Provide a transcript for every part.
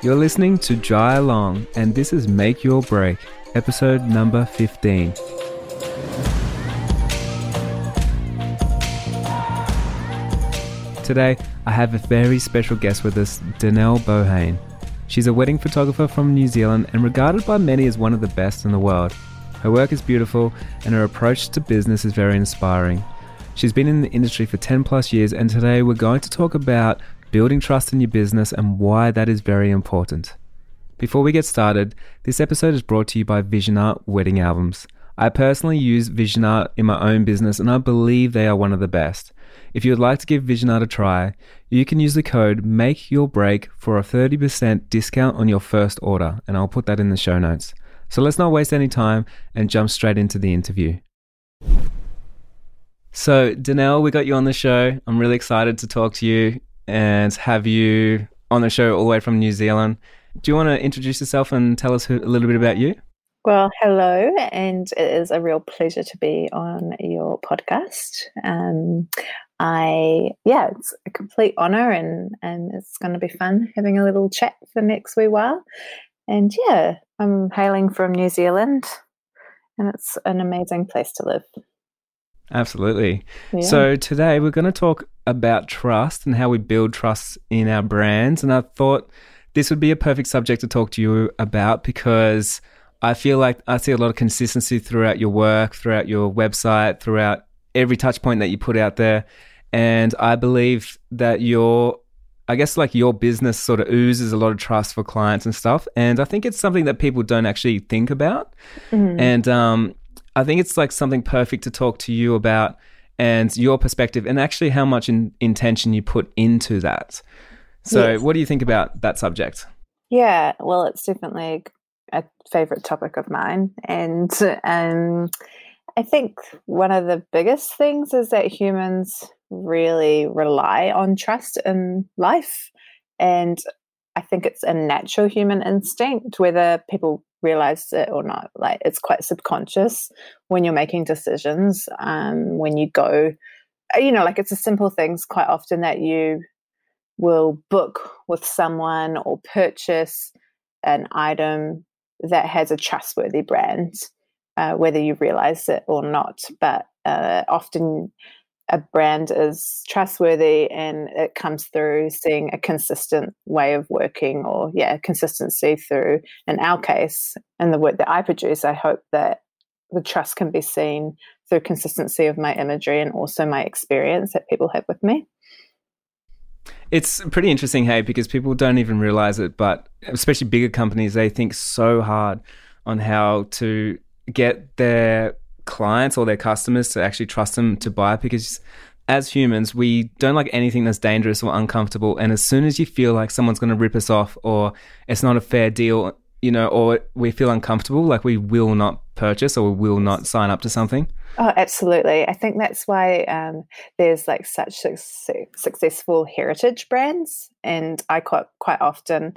You're listening to Jai Long, and this is Make Your Break, episode number 15. Today, I have a very special guest with us, Danelle Bohane. She's a wedding photographer from New Zealand and regarded by many as one of the best in the world. Her work is beautiful, and her approach to business is very inspiring. She's been in the industry for 10 plus years, and today we're going to talk about building trust in your business and why that is very important. Before we get started, this episode is brought to you by Vision Art Wedding Albums. I personally use Vision Art in my own business and I believe they are one of the best. If you would like to give Vision Art a try, you can use the code MAKEYOURBREAK for a 30% discount on your first order, and I'll put that in the show notes. So let's not waste any time and jump straight into the interview. So, Danelle, we got you on the show. I'm really excited to talk to you and have you on the show all the way from New Zealand. Do you want to introduce yourself and tell us a little bit about you? Well, hello, and it is a real pleasure to be on your podcast. Um, I, yeah, it's a complete honor, and and it's going to be fun having a little chat for the next wee while. And yeah, I'm hailing from New Zealand, and it's an amazing place to live. Absolutely. Yeah. So today we're going to talk about trust and how we build trust in our brands. And I thought this would be a perfect subject to talk to you about because I feel like I see a lot of consistency throughout your work, throughout your website, throughout every touch point that you put out there. And I believe that your, I guess like your business sort of oozes a lot of trust for clients and stuff. And I think it's something that people don't actually think about. Mm-hmm. And um, I think it's like something perfect to talk to you about and your perspective and actually how much in, intention you put into that. So, yes. what do you think about that subject? Yeah, well, it's definitely a favorite topic of mine. And um, I think one of the biggest things is that humans really rely on trust in life. And I think it's a natural human instinct, whether people realize it or not. Like it's quite subconscious when you're making decisions. Um, when you go, uh, you know, like it's a simple things quite often that you will book with someone or purchase an item that has a trustworthy brand, uh, whether you realize it or not. But uh, often a brand is trustworthy and it comes through seeing a consistent way of working or yeah consistency through in our case in the work that i produce i hope that the trust can be seen through consistency of my imagery and also my experience that people have with me. It's pretty interesting hey because people don't even realize it but especially bigger companies they think so hard on how to get their clients or their customers to actually trust them to buy because as humans, we don't like anything that's dangerous or uncomfortable. And as soon as you feel like someone's going to rip us off or it's not a fair deal, you know, or we feel uncomfortable, like we will not purchase or we will not sign up to something. Oh, absolutely. I think that's why um, there's like such su- successful heritage brands. And I quite, quite often,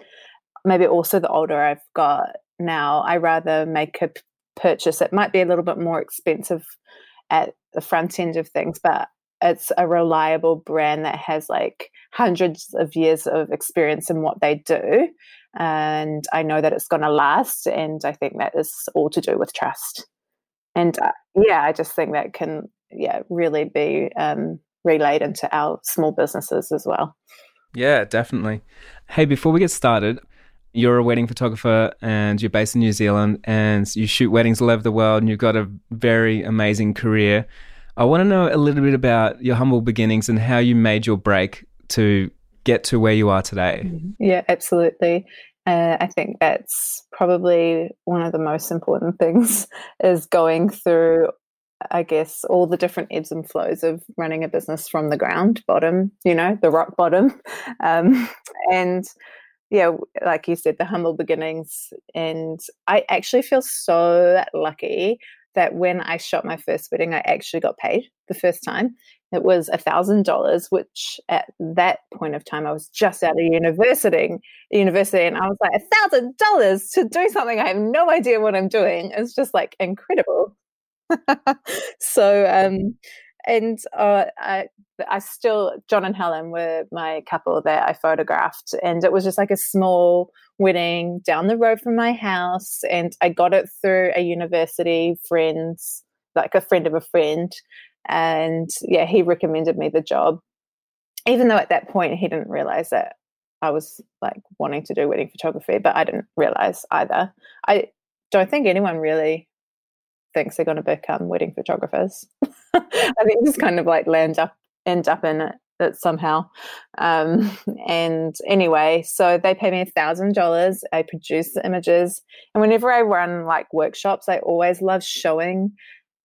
maybe also the older I've got now, I rather make a purchase. It might be a little bit more expensive at the front end of things, but it's a reliable brand that has like hundreds of years of experience in what they do. And I know that it's going to last. And I think that is all to do with trust. And uh, yeah, I just think that can, yeah, really be um, relayed into our small businesses as well. Yeah, definitely. Hey, before we get started, you're a wedding photographer and you're based in New Zealand and you shoot weddings all over the world and you've got a very amazing career. I want to know a little bit about your humble beginnings and how you made your break to get to where you are today. Mm-hmm. Yeah, absolutely. Uh, I think that's probably one of the most important things is going through, I guess, all the different ebbs and flows of running a business from the ground bottom, you know, the rock bottom. Um, and yeah, like you said, the humble beginnings. And I actually feel so lucky that when I shot my first wedding, I actually got paid the first time. It was a thousand dollars, which at that point of time I was just out of university. University, and I was like, a thousand dollars to do something I have no idea what I'm doing. It's just like incredible. so um, and uh, I, I still John and Helen were my couple that I photographed, and it was just like a small wedding down the road from my house, and I got it through a university friend's, like a friend of a friend, and yeah, he recommended me the job, even though at that point he didn't realize that I was like wanting to do wedding photography, but I didn't realize either. I don't think anyone really thinks they're going to become wedding photographers. I think just kind of like land up, end up in it, it somehow. Um, and anyway, so they pay me a thousand dollars. I produce the images, and whenever I run like workshops, I always love showing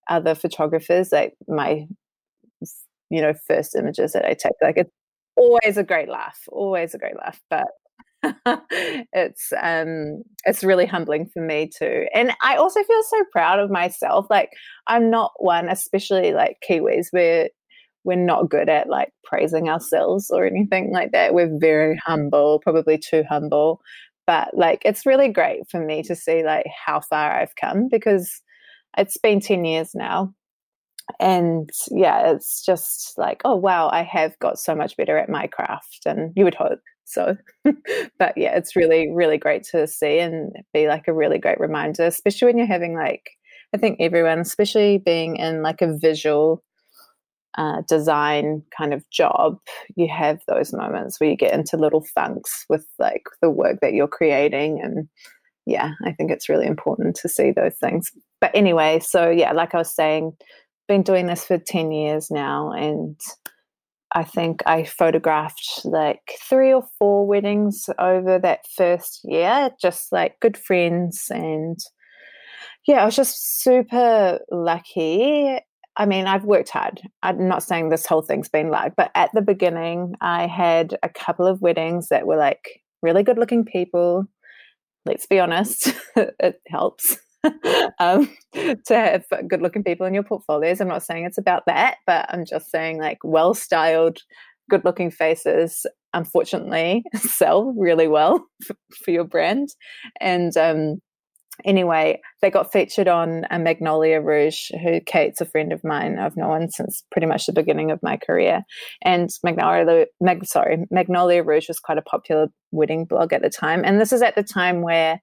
other photographers like my, you know, first images that I take. Like it's always a great laugh, always a great laugh. But it's um it's really humbling for me too and i also feel so proud of myself like i'm not one especially like kiwis we're we're not good at like praising ourselves or anything like that we're very humble probably too humble but like it's really great for me to see like how far i've come because it's been 10 years now and yeah it's just like oh wow i have got so much better at my craft and you would hope so, but yeah, it's really, really great to see and be like a really great reminder, especially when you're having like, I think everyone, especially being in like a visual uh, design kind of job, you have those moments where you get into little funks with like the work that you're creating. And yeah, I think it's really important to see those things. But anyway, so yeah, like I was saying, been doing this for 10 years now and I think I photographed like three or four weddings over that first year, just like good friends. And yeah, I was just super lucky. I mean, I've worked hard. I'm not saying this whole thing's been luck, but at the beginning, I had a couple of weddings that were like really good looking people. Let's be honest, it helps. um, to have good looking people in your portfolios. I'm not saying it's about that, but I'm just saying like well styled, good looking faces, unfortunately, sell really well for your brand. And um, anyway, they got featured on a Magnolia Rouge, who Kate's a friend of mine. I've known since pretty much the beginning of my career. And Magnolia, Mag, sorry, Magnolia Rouge was quite a popular wedding blog at the time. And this is at the time where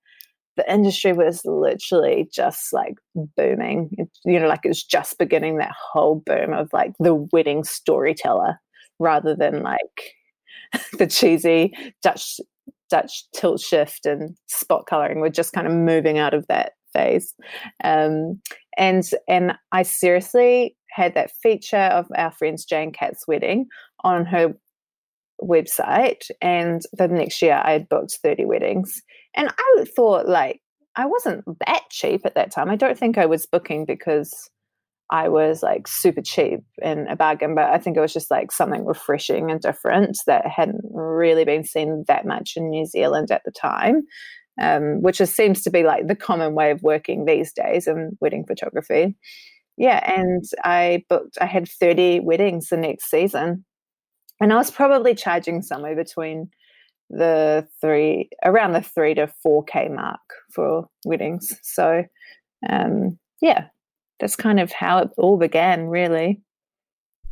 the industry was literally just like booming. It, you know, like it was just beginning that whole boom of like the wedding storyteller rather than like the cheesy Dutch Dutch tilt shift and spot coloring. We're just kind of moving out of that phase. Um, and and I seriously had that feature of our friend's Jane Kat's wedding on her website and the next year I had booked 30 weddings and I thought, like, I wasn't that cheap at that time. I don't think I was booking because I was like super cheap and a bargain, but I think it was just like something refreshing and different that hadn't really been seen that much in New Zealand at the time, um, which is, seems to be like the common way of working these days in wedding photography. Yeah, and I booked, I had 30 weddings the next season. And I was probably charging somewhere between the three around the three to four k mark for weddings. So um, yeah, that's kind of how it all began, really.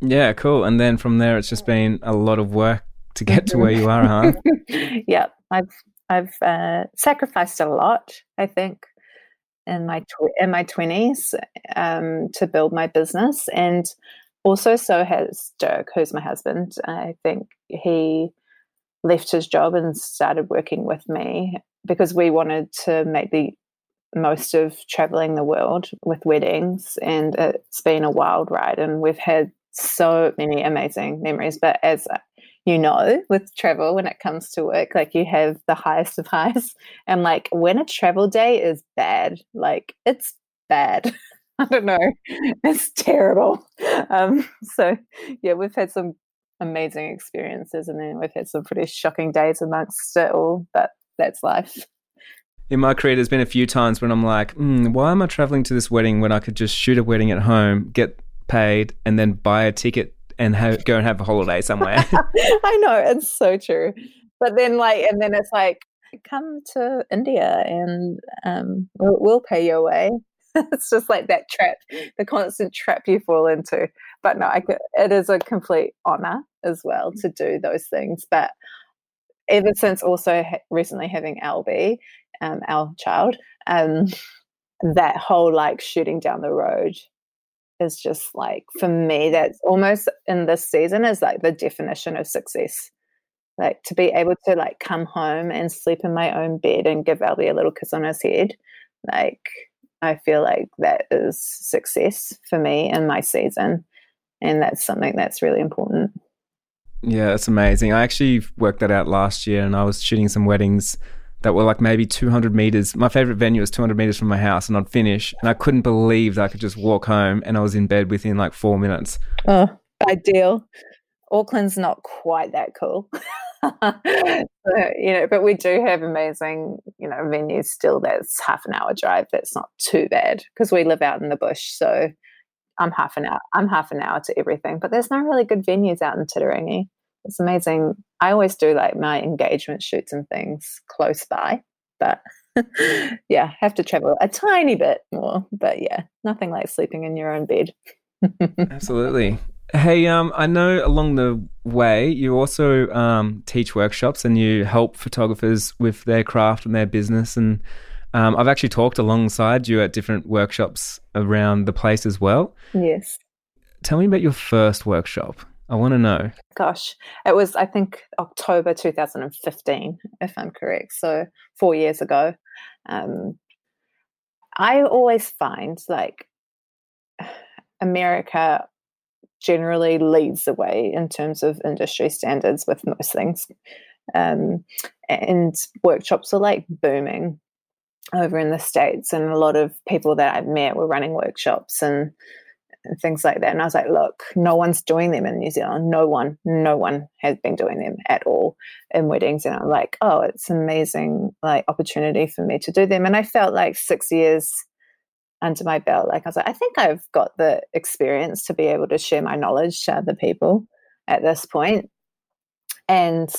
Yeah, cool. And then from there, it's just been a lot of work to get to where you are, huh? yeah, I've I've uh, sacrificed a lot. I think in my tw- in my twenties um, to build my business, and also so has Dirk, who's my husband. I think he left his job and started working with me because we wanted to make the most of traveling the world with weddings and it's been a wild ride and we've had so many amazing memories. But as you know with travel when it comes to work like you have the highest of highs and like when a travel day is bad like it's bad. I don't know. It's terrible. Um so yeah we've had some amazing experiences, and then we've had some pretty shocking days amongst it all. But that's life. In my career, there's been a few times when I'm like, mm, why am I traveling to this wedding when I could just shoot a wedding at home, get paid, and then buy a ticket and have, go and have a holiday somewhere? I know it's so true, but then like, and then it's like, come to India and um, we'll, we'll pay your way. it's just like that trap, the constant trap you fall into. but no, could, it is a complete honor as well to do those things. But ever since also ha- recently having Albie, um, our child, um, that whole like shooting down the road is just like for me that's almost in this season is like the definition of success like to be able to like come home and sleep in my own bed and give Albie a little kiss on his head like I feel like that is success for me in my season and that's something that's really important yeah it's amazing I actually worked that out last year and I was shooting some weddings that were like maybe 200 meters. My favorite venue was 200 meters from my house, and I'd finish, and I couldn't believe that I could just walk home, and I was in bed within like four minutes. Oh, ideal. Auckland's not quite that cool. you know, but we do have amazing, you know, venues still that's half an hour drive. That's not too bad because we live out in the bush. So I'm half an hour. I'm half an hour to everything. But there's no really good venues out in Titirangi it's amazing. I always do like my engagement shoots and things close by, but yeah, have to travel a tiny bit more. But yeah, nothing like sleeping in your own bed. Absolutely. Hey, um, I know along the way you also um, teach workshops and you help photographers with their craft and their business. And um, I've actually talked alongside you at different workshops around the place as well. Yes. Tell me about your first workshop. I want to know. Gosh, it was, I think, October 2015, if I'm correct. So, four years ago. Um, I always find like America generally leads the way in terms of industry standards with most things. Um, and workshops are like booming over in the States. And a lot of people that I've met were running workshops and and things like that. And I was like, look, no one's doing them in New Zealand. No one, no one has been doing them at all in weddings. And I'm like, oh, it's an amazing like opportunity for me to do them. And I felt like six years under my belt, like I was like, I think I've got the experience to be able to share my knowledge to other people at this point. And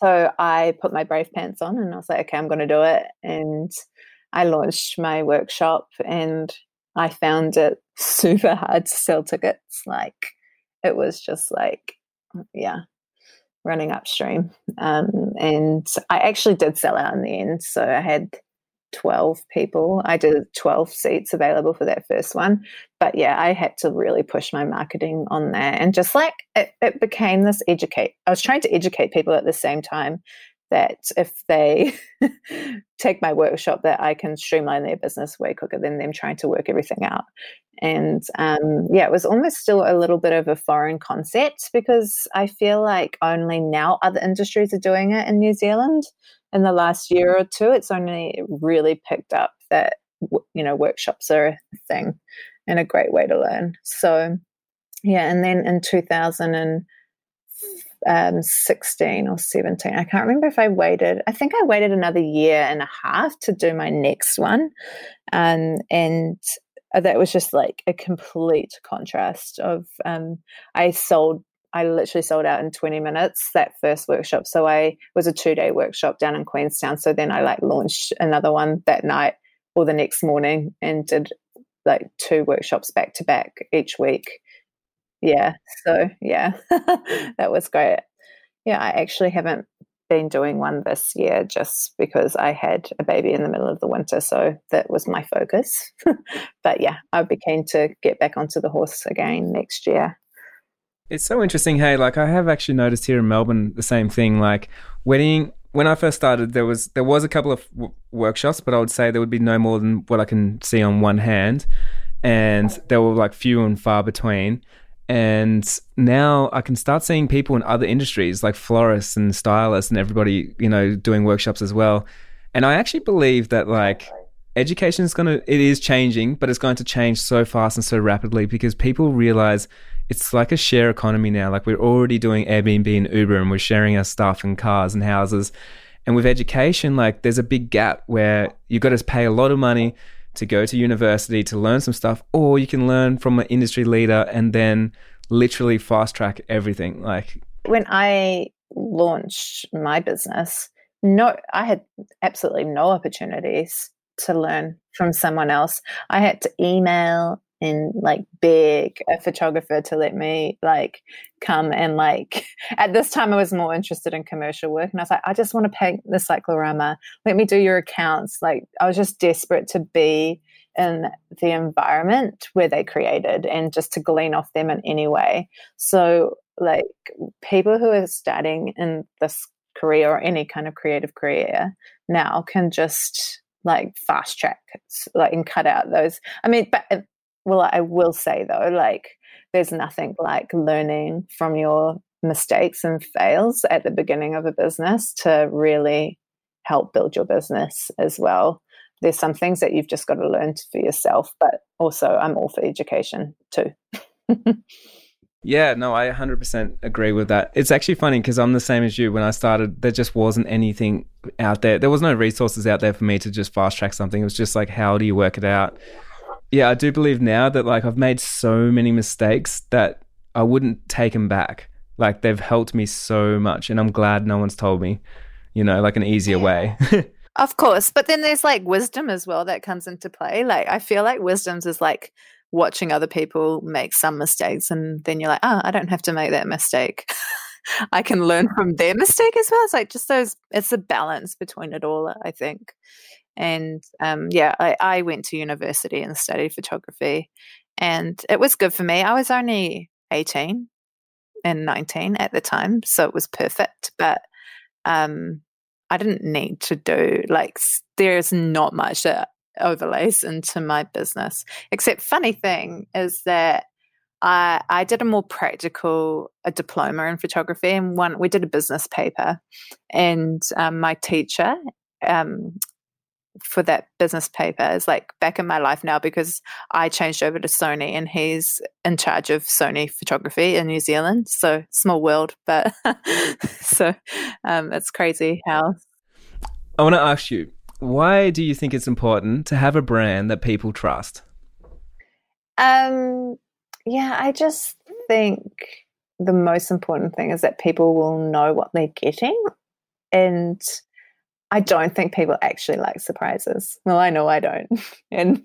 so I put my brave pants on and I was like, okay, I'm going to do it. And I launched my workshop and I found it super hard to sell tickets. Like it was just like, yeah, running upstream. Um, and I actually did sell out in the end. So I had 12 people. I did 12 seats available for that first one. But yeah, I had to really push my marketing on that. And just like it, it became this educate, I was trying to educate people at the same time that if they take my workshop that i can streamline their business way quicker than them trying to work everything out. And um, yeah it was almost still a little bit of a foreign concept because i feel like only now other industries are doing it in new zealand. In the last year or two it's only really picked up that you know workshops are a thing and a great way to learn. So yeah and then in 2000 and um, 16 or 17. I can't remember if I waited. I think I waited another year and a half to do my next one. Um, and that was just like a complete contrast of um, I sold I literally sold out in 20 minutes that first workshop. So I was a two day workshop down in Queenstown. So then I like launched another one that night or the next morning and did like two workshops back to back each week yeah so yeah that was great. Yeah i actually haven't been doing one this year just because i had a baby in the middle of the winter so that was my focus. But yeah i'd be keen to get back onto the horse again next year. It's so interesting hey like i have actually noticed here in melbourne the same thing like wedding when I first started, there was there was a couple of w- workshops, but I would say there would be no more than what I can see on one hand, and there were like few and far between. And now I can start seeing people in other industries like florists and stylists and everybody, you know, doing workshops as well. And I actually believe that like education is going to, it is changing, but it's going to change so fast and so rapidly because people realize it's like a share economy now. Like we're already doing Airbnb and Uber and we're sharing our stuff and cars and houses. And with education, like there's a big gap where you've got to pay a lot of money to go to university to learn some stuff, or you can learn from an industry leader and then literally fast track everything. Like when I launched my business, no, I had absolutely no opportunities to learn from someone else. I had to email and like beg a photographer to let me like come and like at this time I was more interested in commercial work and I was like I just want to paint the cyclorama. Let me do your accounts. Like I was just desperate to be in the environment where they created and just to glean off them in any way. So like people who are starting in this career or any kind of creative career now can just like fast track like and cut out those i mean but well i will say though like there's nothing like learning from your mistakes and fails at the beginning of a business to really help build your business as well there's some things that you've just got to learn for yourself but also i'm all for education too Yeah, no, I 100% agree with that. It's actually funny because I'm the same as you. When I started, there just wasn't anything out there. There was no resources out there for me to just fast track something. It was just like, how do you work it out? Yeah, I do believe now that like I've made so many mistakes that I wouldn't take them back. Like they've helped me so much, and I'm glad no one's told me, you know, like an easier yeah. way. of course, but then there's like wisdom as well that comes into play. Like I feel like wisdom's is like watching other people make some mistakes and then you're like oh i don't have to make that mistake i can learn from their mistake as well it's like just those it's a balance between it all i think and um, yeah I, I went to university and studied photography and it was good for me i was only 18 and 19 at the time so it was perfect but um, i didn't need to do like there's not much that overlays into my business. Except funny thing is that I I did a more practical a diploma in photography and one we did a business paper and um, my teacher um, for that business paper is like back in my life now because I changed over to Sony and he's in charge of Sony photography in New Zealand. So small world, but so um, it's crazy how. I want to ask you why do you think it's important to have a brand that people trust? Um, yeah, I just think the most important thing is that people will know what they're getting. And I don't think people actually like surprises. Well, I know I don't. and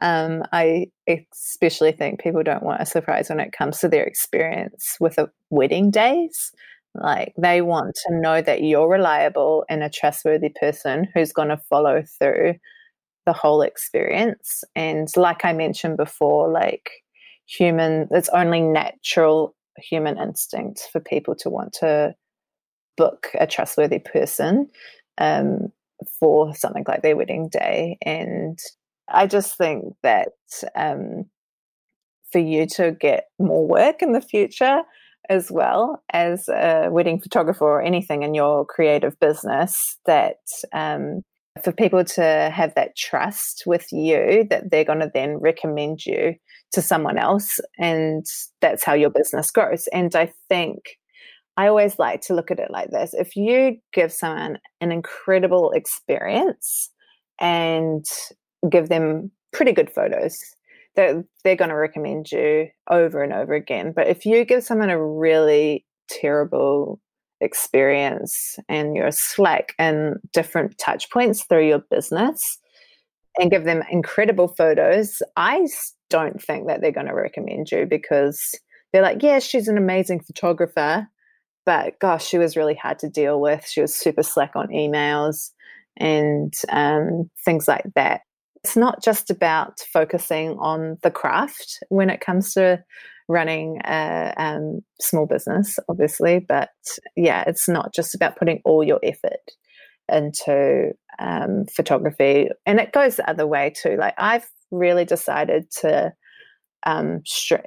um, I especially think people don't want a surprise when it comes to their experience with a wedding days. Like they want to know that you're reliable and a trustworthy person who's going to follow through the whole experience. And like I mentioned before, like human, it's only natural human instinct for people to want to book a trustworthy person um, for something like their wedding day. And I just think that um, for you to get more work in the future, as well as a wedding photographer or anything in your creative business that um, for people to have that trust with you that they're going to then recommend you to someone else and that's how your business grows and i think i always like to look at it like this if you give someone an incredible experience and give them pretty good photos they're, they're going to recommend you over and over again. But if you give someone a really terrible experience and you're slack and different touch points through your business and give them incredible photos, I don't think that they're going to recommend you because they're like, yeah, she's an amazing photographer, but gosh, she was really hard to deal with. She was super slack on emails and um, things like that it's not just about focusing on the craft when it comes to running a um, small business, obviously, but yeah, it's not just about putting all your effort into um, photography, and it goes the other way too. Like I've really decided to um,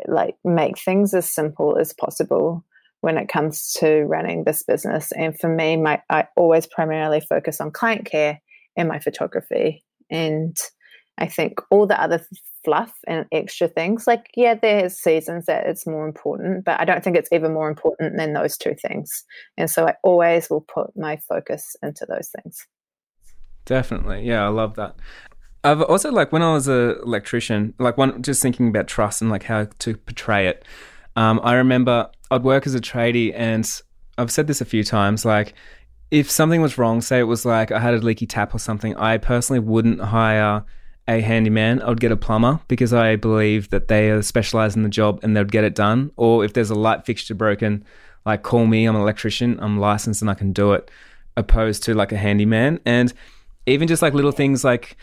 like make things as simple as possible when it comes to running this business. And for me, my I always primarily focus on client care and my photography, and I think all the other fluff and extra things, like, yeah, there's seasons that it's more important, but I don't think it's ever more important than those two things. And so I always will put my focus into those things. Definitely. Yeah, I love that. I've also like when I was a electrician, like one just thinking about trust and like how to portray it. Um, I remember I'd work as a tradie, and I've said this a few times. Like, if something was wrong, say it was like I had a leaky tap or something, I personally wouldn't hire a handyman, I would get a plumber because I believe that they are specialized in the job and they'd get it done. Or if there's a light fixture broken, like call me, I'm an electrician, I'm licensed and I can do it, opposed to like a handyman. And even just like little things like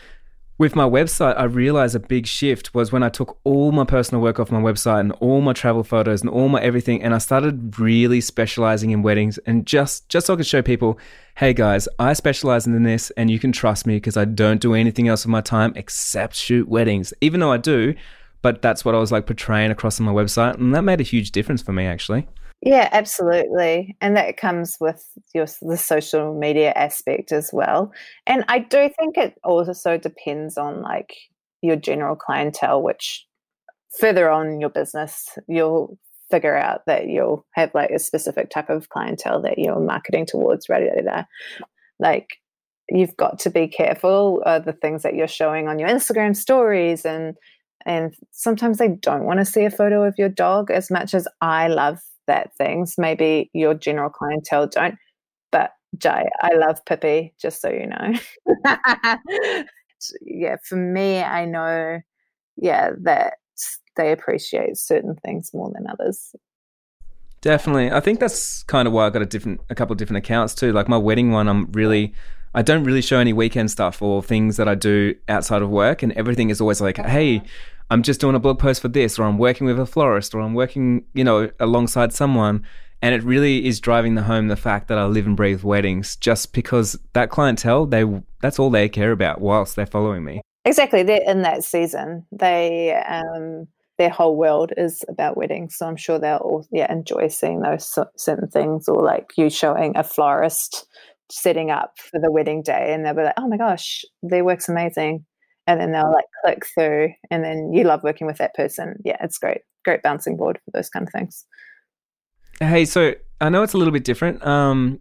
with my website, I realized a big shift was when I took all my personal work off my website and all my travel photos and all my everything, and I started really specializing in weddings and just just so I could show people, hey guys, I specialize in this, and you can trust me because I don't do anything else with my time except shoot weddings, even though I do. But that's what I was like portraying across on my website, and that made a huge difference for me actually. Yeah, absolutely. And that comes with your the social media aspect as well. And I do think it also depends on like your general clientele, which further on your business, you'll figure out that you'll have like a specific type of clientele that you're marketing towards, right? Like you've got to be careful of the things that you're showing on your Instagram stories and and sometimes they don't want to see a photo of your dog as much as I love that things. Maybe your general clientele don't. But Jai, I love Pippi, just so you know. yeah, for me, I know, yeah, that they appreciate certain things more than others. Definitely. I think that's kind of why I got a different a couple of different accounts too. Like my wedding one, I'm really I don't really show any weekend stuff or things that I do outside of work and everything is always like, "Hey, uh-huh. I'm just doing a blog post for this, or I'm working with a florist, or I'm working, you know, alongside someone. And it really is driving the home the fact that I live and breathe weddings just because that clientele, they that's all they care about whilst they're following me. Exactly. They're in that season. They um their whole world is about weddings. So I'm sure they'll all yeah enjoy seeing those certain things or like you showing a florist setting up for the wedding day and they'll be like, oh my gosh, their work's amazing and then they'll like click through and then you love working with that person. Yeah it's great. Great bouncing board for those kind of things. Hey so i know it's a little bit different. Um,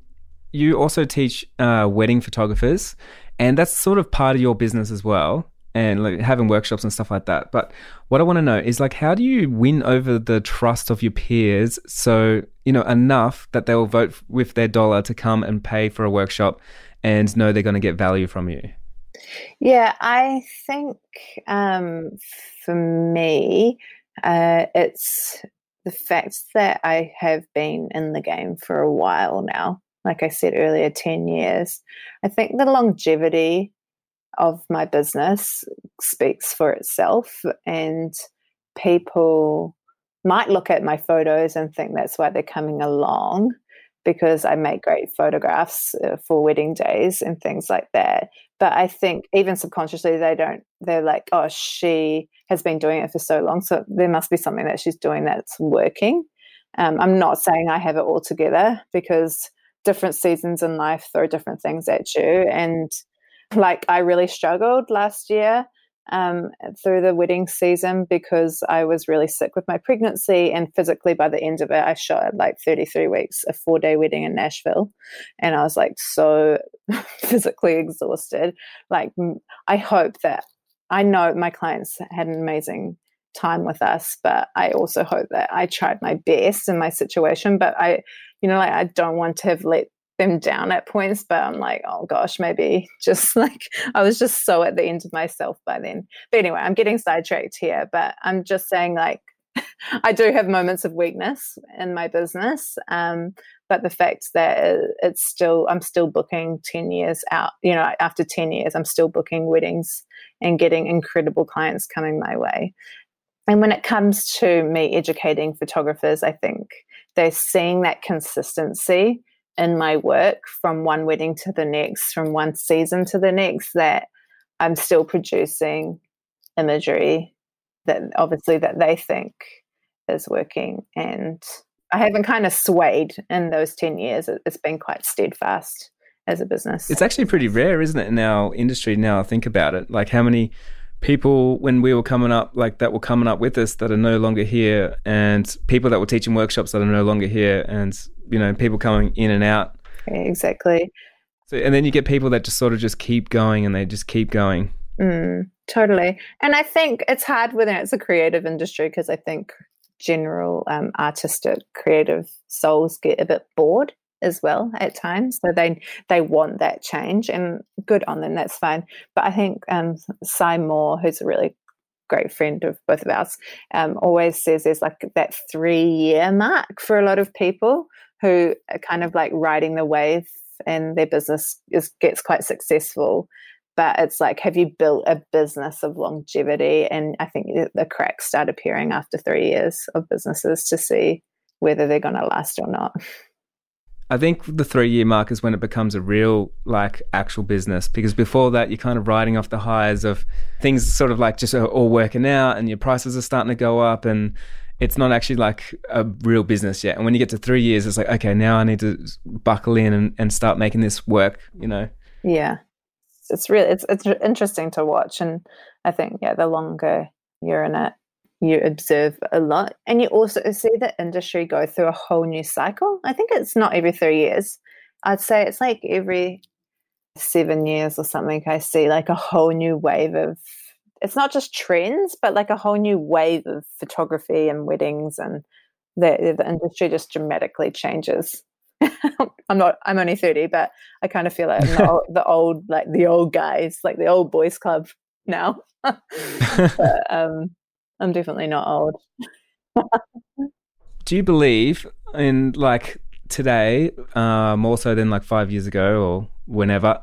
you also teach uh, wedding photographers and that's sort of part of your business as well and like having workshops and stuff like that. But what i want to know is like how do you win over the trust of your peers so you know enough that they will vote with their dollar to come and pay for a workshop and know they're going to get value from you yeah, I think um, for me, uh, it's the fact that I have been in the game for a while now. Like I said earlier, 10 years. I think the longevity of my business speaks for itself, and people might look at my photos and think that's why they're coming along because I make great photographs uh, for wedding days and things like that. But I think even subconsciously, they don't, they're like, oh, she has been doing it for so long. So there must be something that she's doing that's working. Um, I'm not saying I have it all together because different seasons in life throw different things at you. And like I really struggled last year um, through the wedding season because I was really sick with my pregnancy. And physically, by the end of it, I shot like 33 weeks, a four day wedding in Nashville. And I was like so physically exhausted. Like, I hope that I know my clients had an amazing time with us, but I also hope that I tried my best in my situation. But I, you know, like I don't want to have let them down at points, but I'm like, oh gosh, maybe just like I was just so at the end of myself by then. But anyway, I'm getting sidetracked here, but I'm just saying like I do have moments of weakness in my business. Um, but the fact that it's still, I'm still booking 10 years out, you know, after 10 years, I'm still booking weddings and getting incredible clients coming my way. And when it comes to me educating photographers, I think they're seeing that consistency in my work from one wedding to the next, from one season to the next, that I'm still producing imagery that obviously that they think is working. And I haven't kind of swayed in those 10 years. It's been quite steadfast as a business. It's actually pretty rare, isn't it, in our industry now? I think about it. Like how many people when we were coming up like that were coming up with us that are no longer here and people that were teaching workshops that are no longer here and you know people coming in and out. Exactly. So and then you get people that just sort of just keep going and they just keep going. Mm, totally. And i think it's hard when it's a creative industry because i think general um, artistic creative souls get a bit bored as well at times. So they they want that change, and good on them. That's fine. But I think um, Si Moore, who's a really great friend of both of us, um, always says there's like that three year mark for a lot of people who are kind of like riding the wave and their business is gets quite successful but it's like have you built a business of longevity and i think the cracks start appearing after three years of businesses to see whether they're going to last or not I think the three year mark is when it becomes a real, like, actual business because before that, you're kind of riding off the highs of things sort of like just all working out and your prices are starting to go up and it's not actually like a real business yet. And when you get to three years, it's like, okay, now I need to buckle in and, and start making this work, you know? Yeah. It's really, it's, it's interesting to watch. And I think, yeah, the longer you're in it, you observe a lot. And you also see the industry go through a whole new cycle. I think it's not every three years. I'd say it's like every seven years or something i see like a whole new wave of it's not just trends but like a whole new wave of photography and weddings and the, the industry just dramatically changes. I'm not i'm only 30 but i kind of feel like the, old, the old like the old guys like the old boys club now. But, um I'm definitely not old. Do you believe in like today, uh, more so than like five years ago or whenever,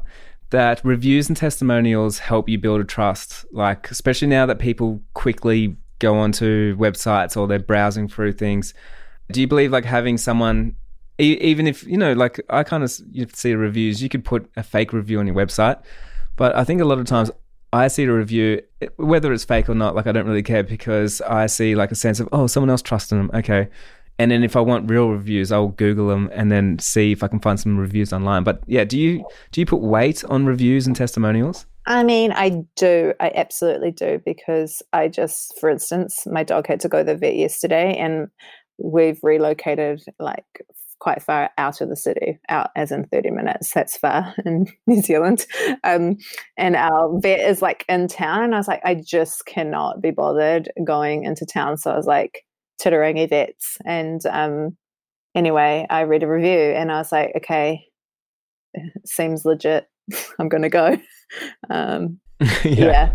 that reviews and testimonials help you build a trust? Like, especially now that people quickly go onto websites or they're browsing through things. Do you believe like having someone, even if, you know, like I kind of you see reviews, you could put a fake review on your website. But I think a lot of times I see a review, whether it's fake or not, like I don't really care because I see like a sense of, oh, someone else trusting them. Okay. And then if I want real reviews, I'll Google them and then see if I can find some reviews online. But yeah, do you do you put weight on reviews and testimonials? I mean, I do. I absolutely do because I just, for instance, my dog had to go to the vet yesterday, and we've relocated like quite far out of the city, out as in 30 minutes. That's far in New Zealand. Um, and our vet is like in town. And I was like, I just cannot be bothered going into town. So I was like, Titirangi vets. And um, anyway, I read a review and I was like, okay, seems legit. I'm going to go. Um, yeah. yeah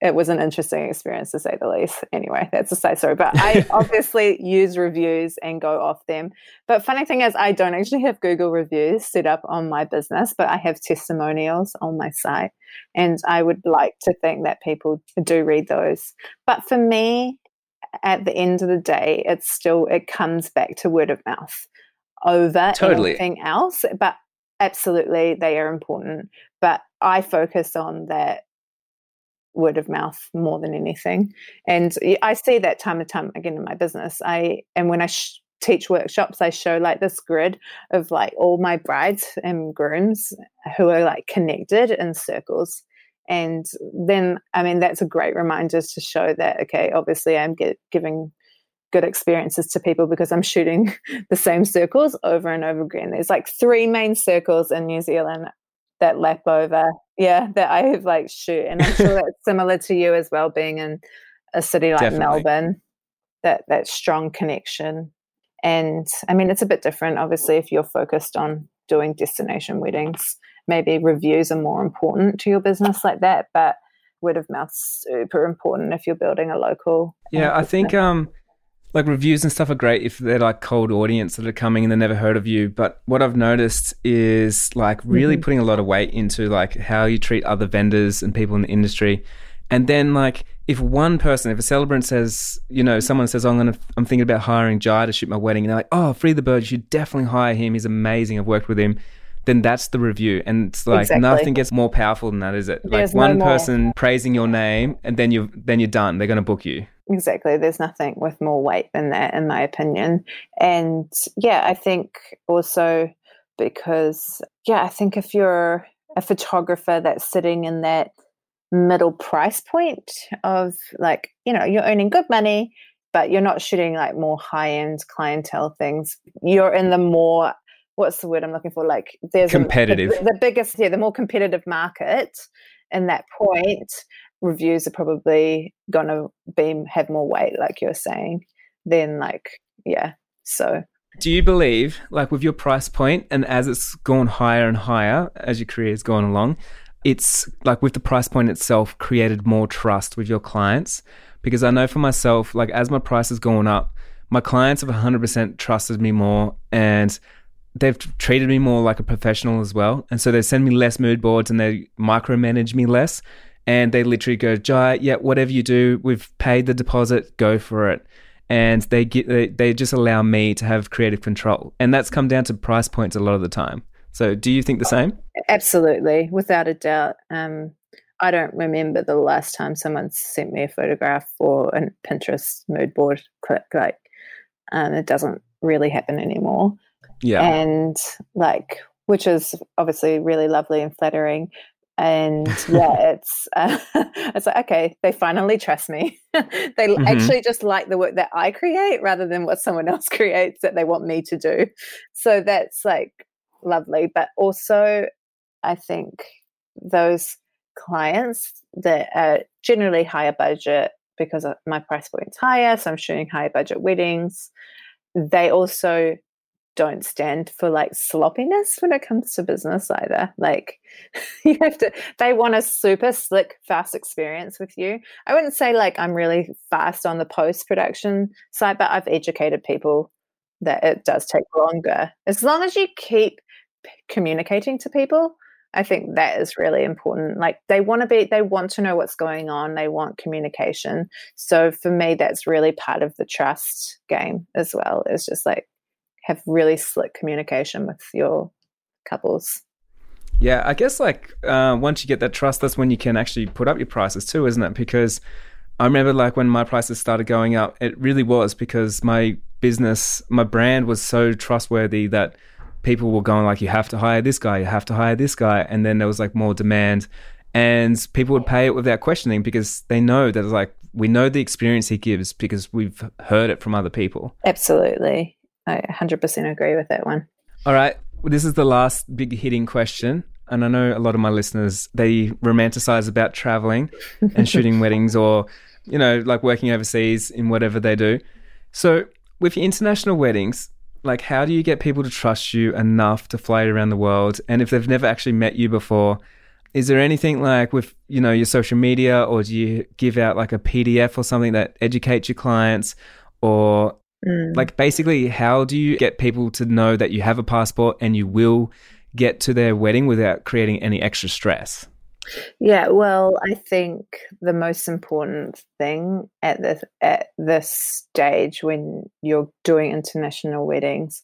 it was an interesting experience to say the least. Anyway, that's a side story. But I obviously use reviews and go off them. But funny thing is, I don't actually have Google reviews set up on my business, but I have testimonials on my site. And I would like to think that people do read those. But for me, at the end of the day, it's still, it comes back to word of mouth over totally. anything else. But absolutely, they are important. But I focus on that word of mouth more than anything. And I see that time and time again in my business. I and when I sh- teach workshops, I show like this grid of like all my brides and grooms who are like connected in circles. And then, I mean, that's a great reminder to show that, okay, obviously I'm get, giving good experiences to people because I'm shooting the same circles over and over again. There's like three main circles in New Zealand that lap over. Yeah, that I have like shoot, and I'm sure that's similar to you as well, being in a city like Definitely. Melbourne. That that strong connection, and I mean it's a bit different. Obviously, if you're focused on doing destination weddings, maybe reviews are more important to your business like that. But word of mouth super important if you're building a local. Yeah, I think um like reviews and stuff are great if they're like cold audience that are coming and they never heard of you. But what I've noticed is like really mm-hmm. putting a lot of weight into like how you treat other vendors and people in the industry. And then like if one person, if a celebrant says, you know, someone says, oh, I'm gonna, I'm thinking about hiring Jai to shoot my wedding, and they're like, oh, free the bird, you should definitely hire him. He's amazing. I've worked with him. Then that's the review, and it's like exactly. nothing gets more powerful than that, is it? There's like one no person praising your name, and then you then you're done. They're gonna book you. Exactly. There's nothing with more weight than that, in my opinion. And yeah, I think also because, yeah, I think if you're a photographer that's sitting in that middle price point of like, you know, you're earning good money, but you're not shooting like more high end clientele things, you're in the more what's the word I'm looking for? Like there's competitive, a, the, the biggest, yeah, the more competitive market in that point reviews are probably to be have more weight like you're saying than like yeah so Do you believe, like with your price point, and as it's gone higher and higher as your career has gone along, it's like with the price point itself created more trust with your clients? Because I know for myself, like as my price has gone up, my clients have 100% trusted me more and they've treated me more like a professional as well. And so they send me less mood boards and they micromanage me less. And they literally go, Jai, yeah, whatever you do, we've paid the deposit, go for it. And they get they, they just allow me to have creative control. And that's come down to price points a lot of the time. So do you think the same? Absolutely without a doubt. Um, i don't remember the last time someone sent me a photograph or a pinterest mood board click like um, it doesn't really happen anymore. Yeah. And like which is obviously really lovely and flattering and yeah it's uh, it's like okay they finally trust me. They mm-hmm. actually just like the work that i create rather than what someone else creates that they want me to do. So that's like lovely. But also i think those clients that are generally higher budget because my price point's higher so i'm shooting higher budget weddings they also don't stand for like sloppiness when it comes to business either. Like you have to they want a super slick fast experience with you. I wouldn't say like I'm really fast on the post production side, but I've educated people that it does take longer. As long as you keep communicating to people, I think that is really important. Like they want to be, they want to know what's going on. They want communication. So for me, that's really part of the trust game as well. It's just like have really slick communication with your couples. Yeah, I guess like uh, once you get that trust, that's when you can actually put up your prices too, isn't it? Because I remember like when my prices started going up, it really was because my business, my brand was so trustworthy that people were going like, you have to hire this guy, you have to hire this guy, and then there was like more demand, and people would pay it without questioning because they know that like we know the experience he gives because we've heard it from other people. Absolutely. I 100% agree with that one. All right. Well, this is the last big hitting question. And I know a lot of my listeners, they romanticize about traveling and shooting weddings or, you know, like working overseas in whatever they do. So, with your international weddings, like how do you get people to trust you enough to fly around the world? And if they've never actually met you before, is there anything like with you know your social media or do you give out like a pdf or something that educates your clients or Mm. Like, basically, how do you get people to know that you have a passport and you will get to their wedding without creating any extra stress? Yeah, well, I think the most important thing at this at this stage when you're doing international weddings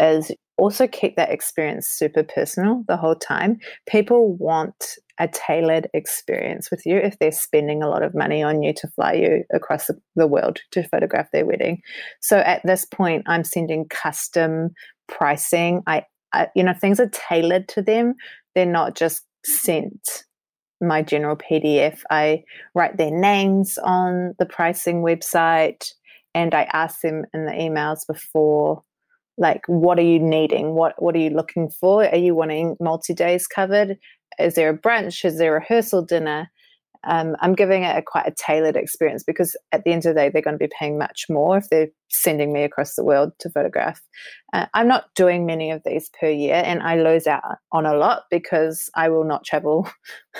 is also keep that experience super personal the whole time. People want a tailored experience with you if they're spending a lot of money on you to fly you across the, world to photograph their wedding. So at this point, I'm sending custom pricing. I, I you know, things are tailored to them. They're not just sent my general PDF. I write their names on the pricing website and I ask them in the emails before like what are you needing? What what are you looking for? Are you wanting multi days covered? Is there a brunch? Is there a rehearsal dinner? Um, i'm giving it a quite a tailored experience because at the end of the day they're going to be paying much more if they're sending me across the world to photograph. Uh, i'm not doing many of these per year and i lose out on a lot because i will not travel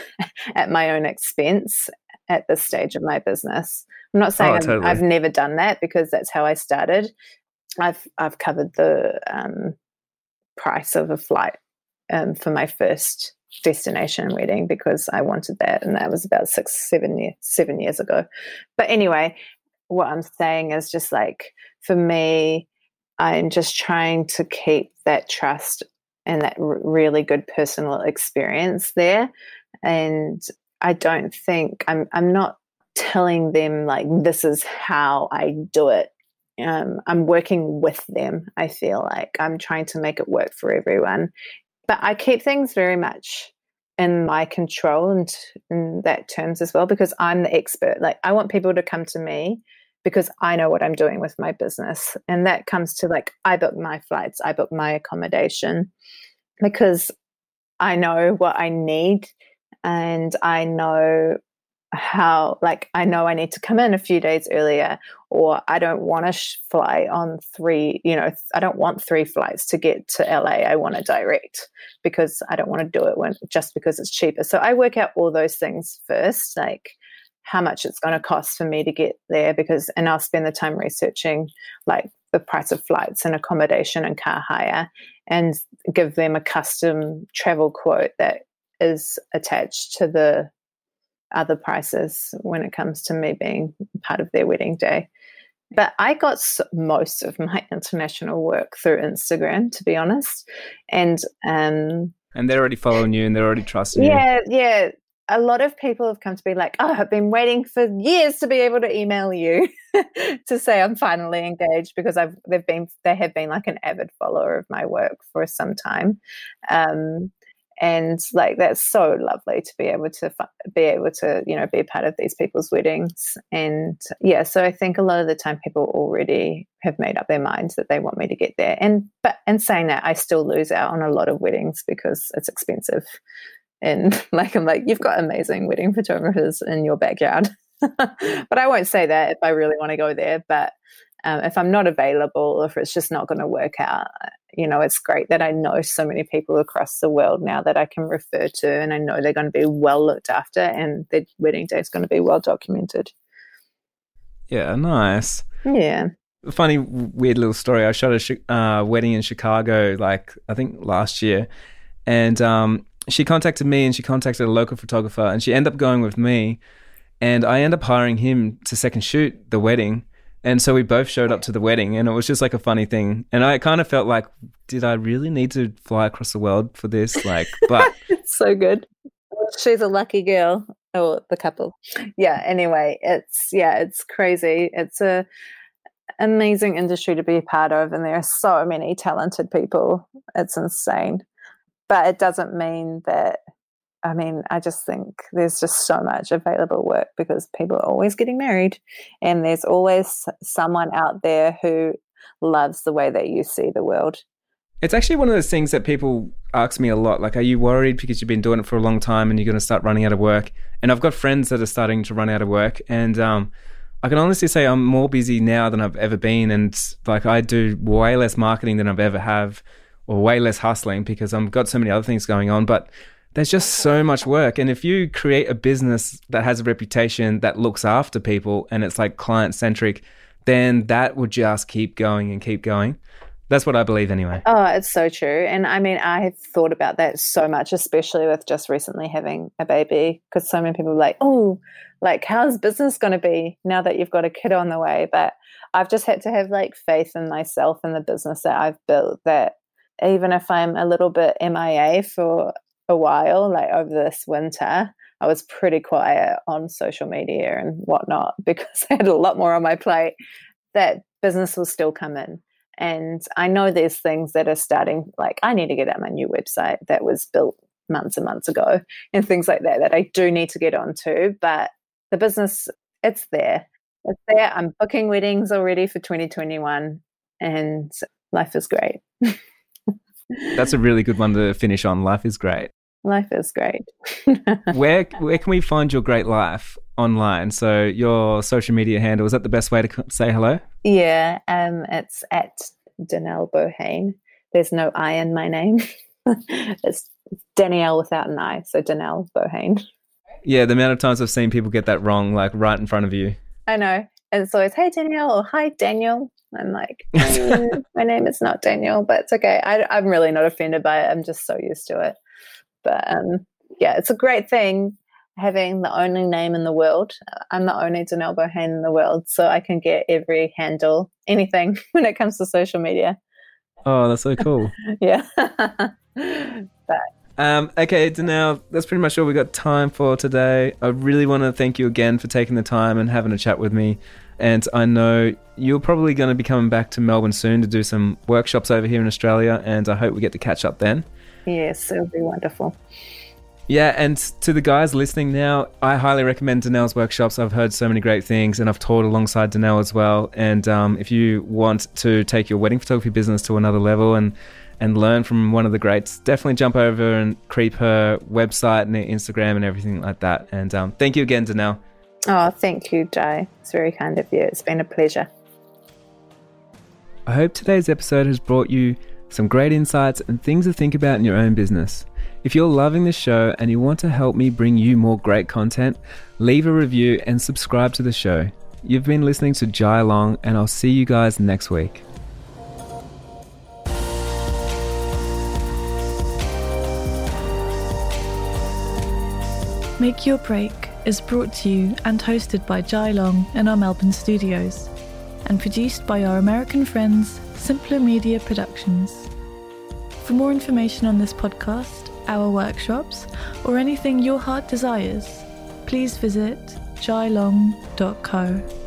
at my own expense at this stage of my business. I'm not saying oh, totally. I've never done that because that's how i started I've I've covered the um, price of a flight um, for my first destination wedding because I wanted that, and that was about six, seven years, seven years ago. But anyway, what I'm saying is just like for me, I'm just trying to keep that trust and that r- really good personal experience there, and I don't think I'm I'm not telling them like this is how I do it um, I'm working with them. I feel like I'm trying to make it work for everyone, but I keep things very much in my control and in that terms as well because I'm the expert. Like I want people to come to me because I know what I'm doing with my business, and that comes to like I book my flights, I book my accommodation because I know what I need and I know how like i know i need to come in a few days earlier or i don't want to sh- fly on three you know i don't want three flights to get to la i want to direct because i don't want to do it when just because it's cheaper. So i work out all those things first like how much it's going to cost for me to get there because and i'll spend the time researching like the price of flights and accommodation and car hire and give them a custom travel quote that is attached to the other prices when it comes to me being part of their wedding day. But I got most of my international work through Instagram, to be honest, and um, and they're already following you and they're already trusting yeah, you. Yeah, yeah. A lot of people have come to be like, "Oh, I've been waiting for years to be able to email you to say I'm finally engaged," because I've they've been they have been like an avid follower of my work for some time. Um, and like that's so lovely to be able to be able to you know be a part of these people's weddings. And yeah so i think a lot of the time people already have made up their minds that they want me to get there. And but and saying that i still lose out on a lot of weddings because it's expensive. And like i'm like you've got amazing wedding photographers in your backyard. But i won't say that if i really want to go there but um, if I'm not available, if it's just not going to work out, you know, it's great that I know so many people across the world now that I can refer to, and I know they're going to be well looked after, and their wedding day is going to be well documented. Yeah, nice. Yeah. Funny, weird little story. I shot a uh, wedding in Chicago, like I think last year, and um, she contacted me, and she contacted a local photographer, and she ended up going with me, and I ended up hiring him to second shoot the wedding and so we both showed up to the wedding, and it was just like a funny thing. And I kind of felt like, did I really need to fly across the world for this? Like, but so good. She's a lucky girl. Oh, the couple. Yeah. Anyway, it's yeah, it's crazy. It's a amazing industry to be a part of, and there are so many talented people. It's insane, but it doesn't mean that I mean, I just think there's just so much available work because people are always getting married, and there's always someone out there who loves the way that you see the world. It's actually one of those things that people ask me a lot. Like, are you worried because you've been doing it for a long time and you're going to start running out of work? And I've got friends that are starting to run out of work, and um, I can honestly say I'm more busy now than I've ever been, and like I do way less marketing than I've ever have, or way less hustling because I've got so many other things going on. But there's just so much work. And if you create a business that has a reputation that looks after people and it's like client centric, then that would just keep going and keep going. That's what I believe anyway. Oh, it's so true. And I mean, I have thought about that so much, especially with just recently having a baby, because so many people are like, oh, like, how's business going to be now that you've got a kid on the way? But I've just had to have like faith in myself and the business that I've built that even if I'm a little bit MIA for a while, like over this winter, I was pretty quiet on social media and whatnot because I had a lot more on my plate. That business will still come in. And I know there's things that are starting, like I need to get out my new website that was built months and months ago and things like that that I do need to get onto. But the business, it's there. It's there. I'm booking weddings already for 2021 and life is great. That's a really good one to finish on. Life is great. Life is great. where where can we find your great life online? So your social media handle is that the best way to say hello? Yeah, um, it's at Danelle Bohane. There's no I in my name. it's Danielle without an I, so Danelle Bohane. Yeah, the amount of times I've seen people get that wrong, like right in front of you. I know. And so it's hey Danielle or hi Daniel. I'm like, mm, my name is not Daniel, but it's okay. I, I'm really not offended by it. I'm just so used to it. But um, yeah, it's a great thing having the only name in the world. I'm the only Danelle Bohane in the world, so I can get every handle, anything when it comes to social media. Oh, that's so cool. yeah. but um, okay, Danelle, that's pretty much all we got time for today. I really want to thank you again for taking the time and having a chat with me. And I know you're probably going to be coming back to Melbourne soon to do some workshops over here in Australia, and I hope we get to catch up then. Yes, it'll be wonderful. Yeah, and to the guys listening now, I highly recommend Danelle's workshops. I've heard so many great things, and I've taught alongside Danelle as well. And um, if you want to take your wedding photography business to another level and and learn from one of the greats, definitely jump over and creep her website and her Instagram and everything like that. And um, thank you again, Danelle. Oh, thank you, Jai. It's very kind of you. It's been a pleasure. I hope today's episode has brought you some great insights and things to think about in your own business. If you're loving the show and you want to help me bring you more great content, leave a review and subscribe to the show. You've been listening to Jai Long, and I'll see you guys next week. Make Your Break is brought to you and hosted by Jai Long in our Melbourne studios and produced by our American friends, Simpler Media Productions. For more information on this podcast, our workshops, or anything your heart desires, please visit jailong.co.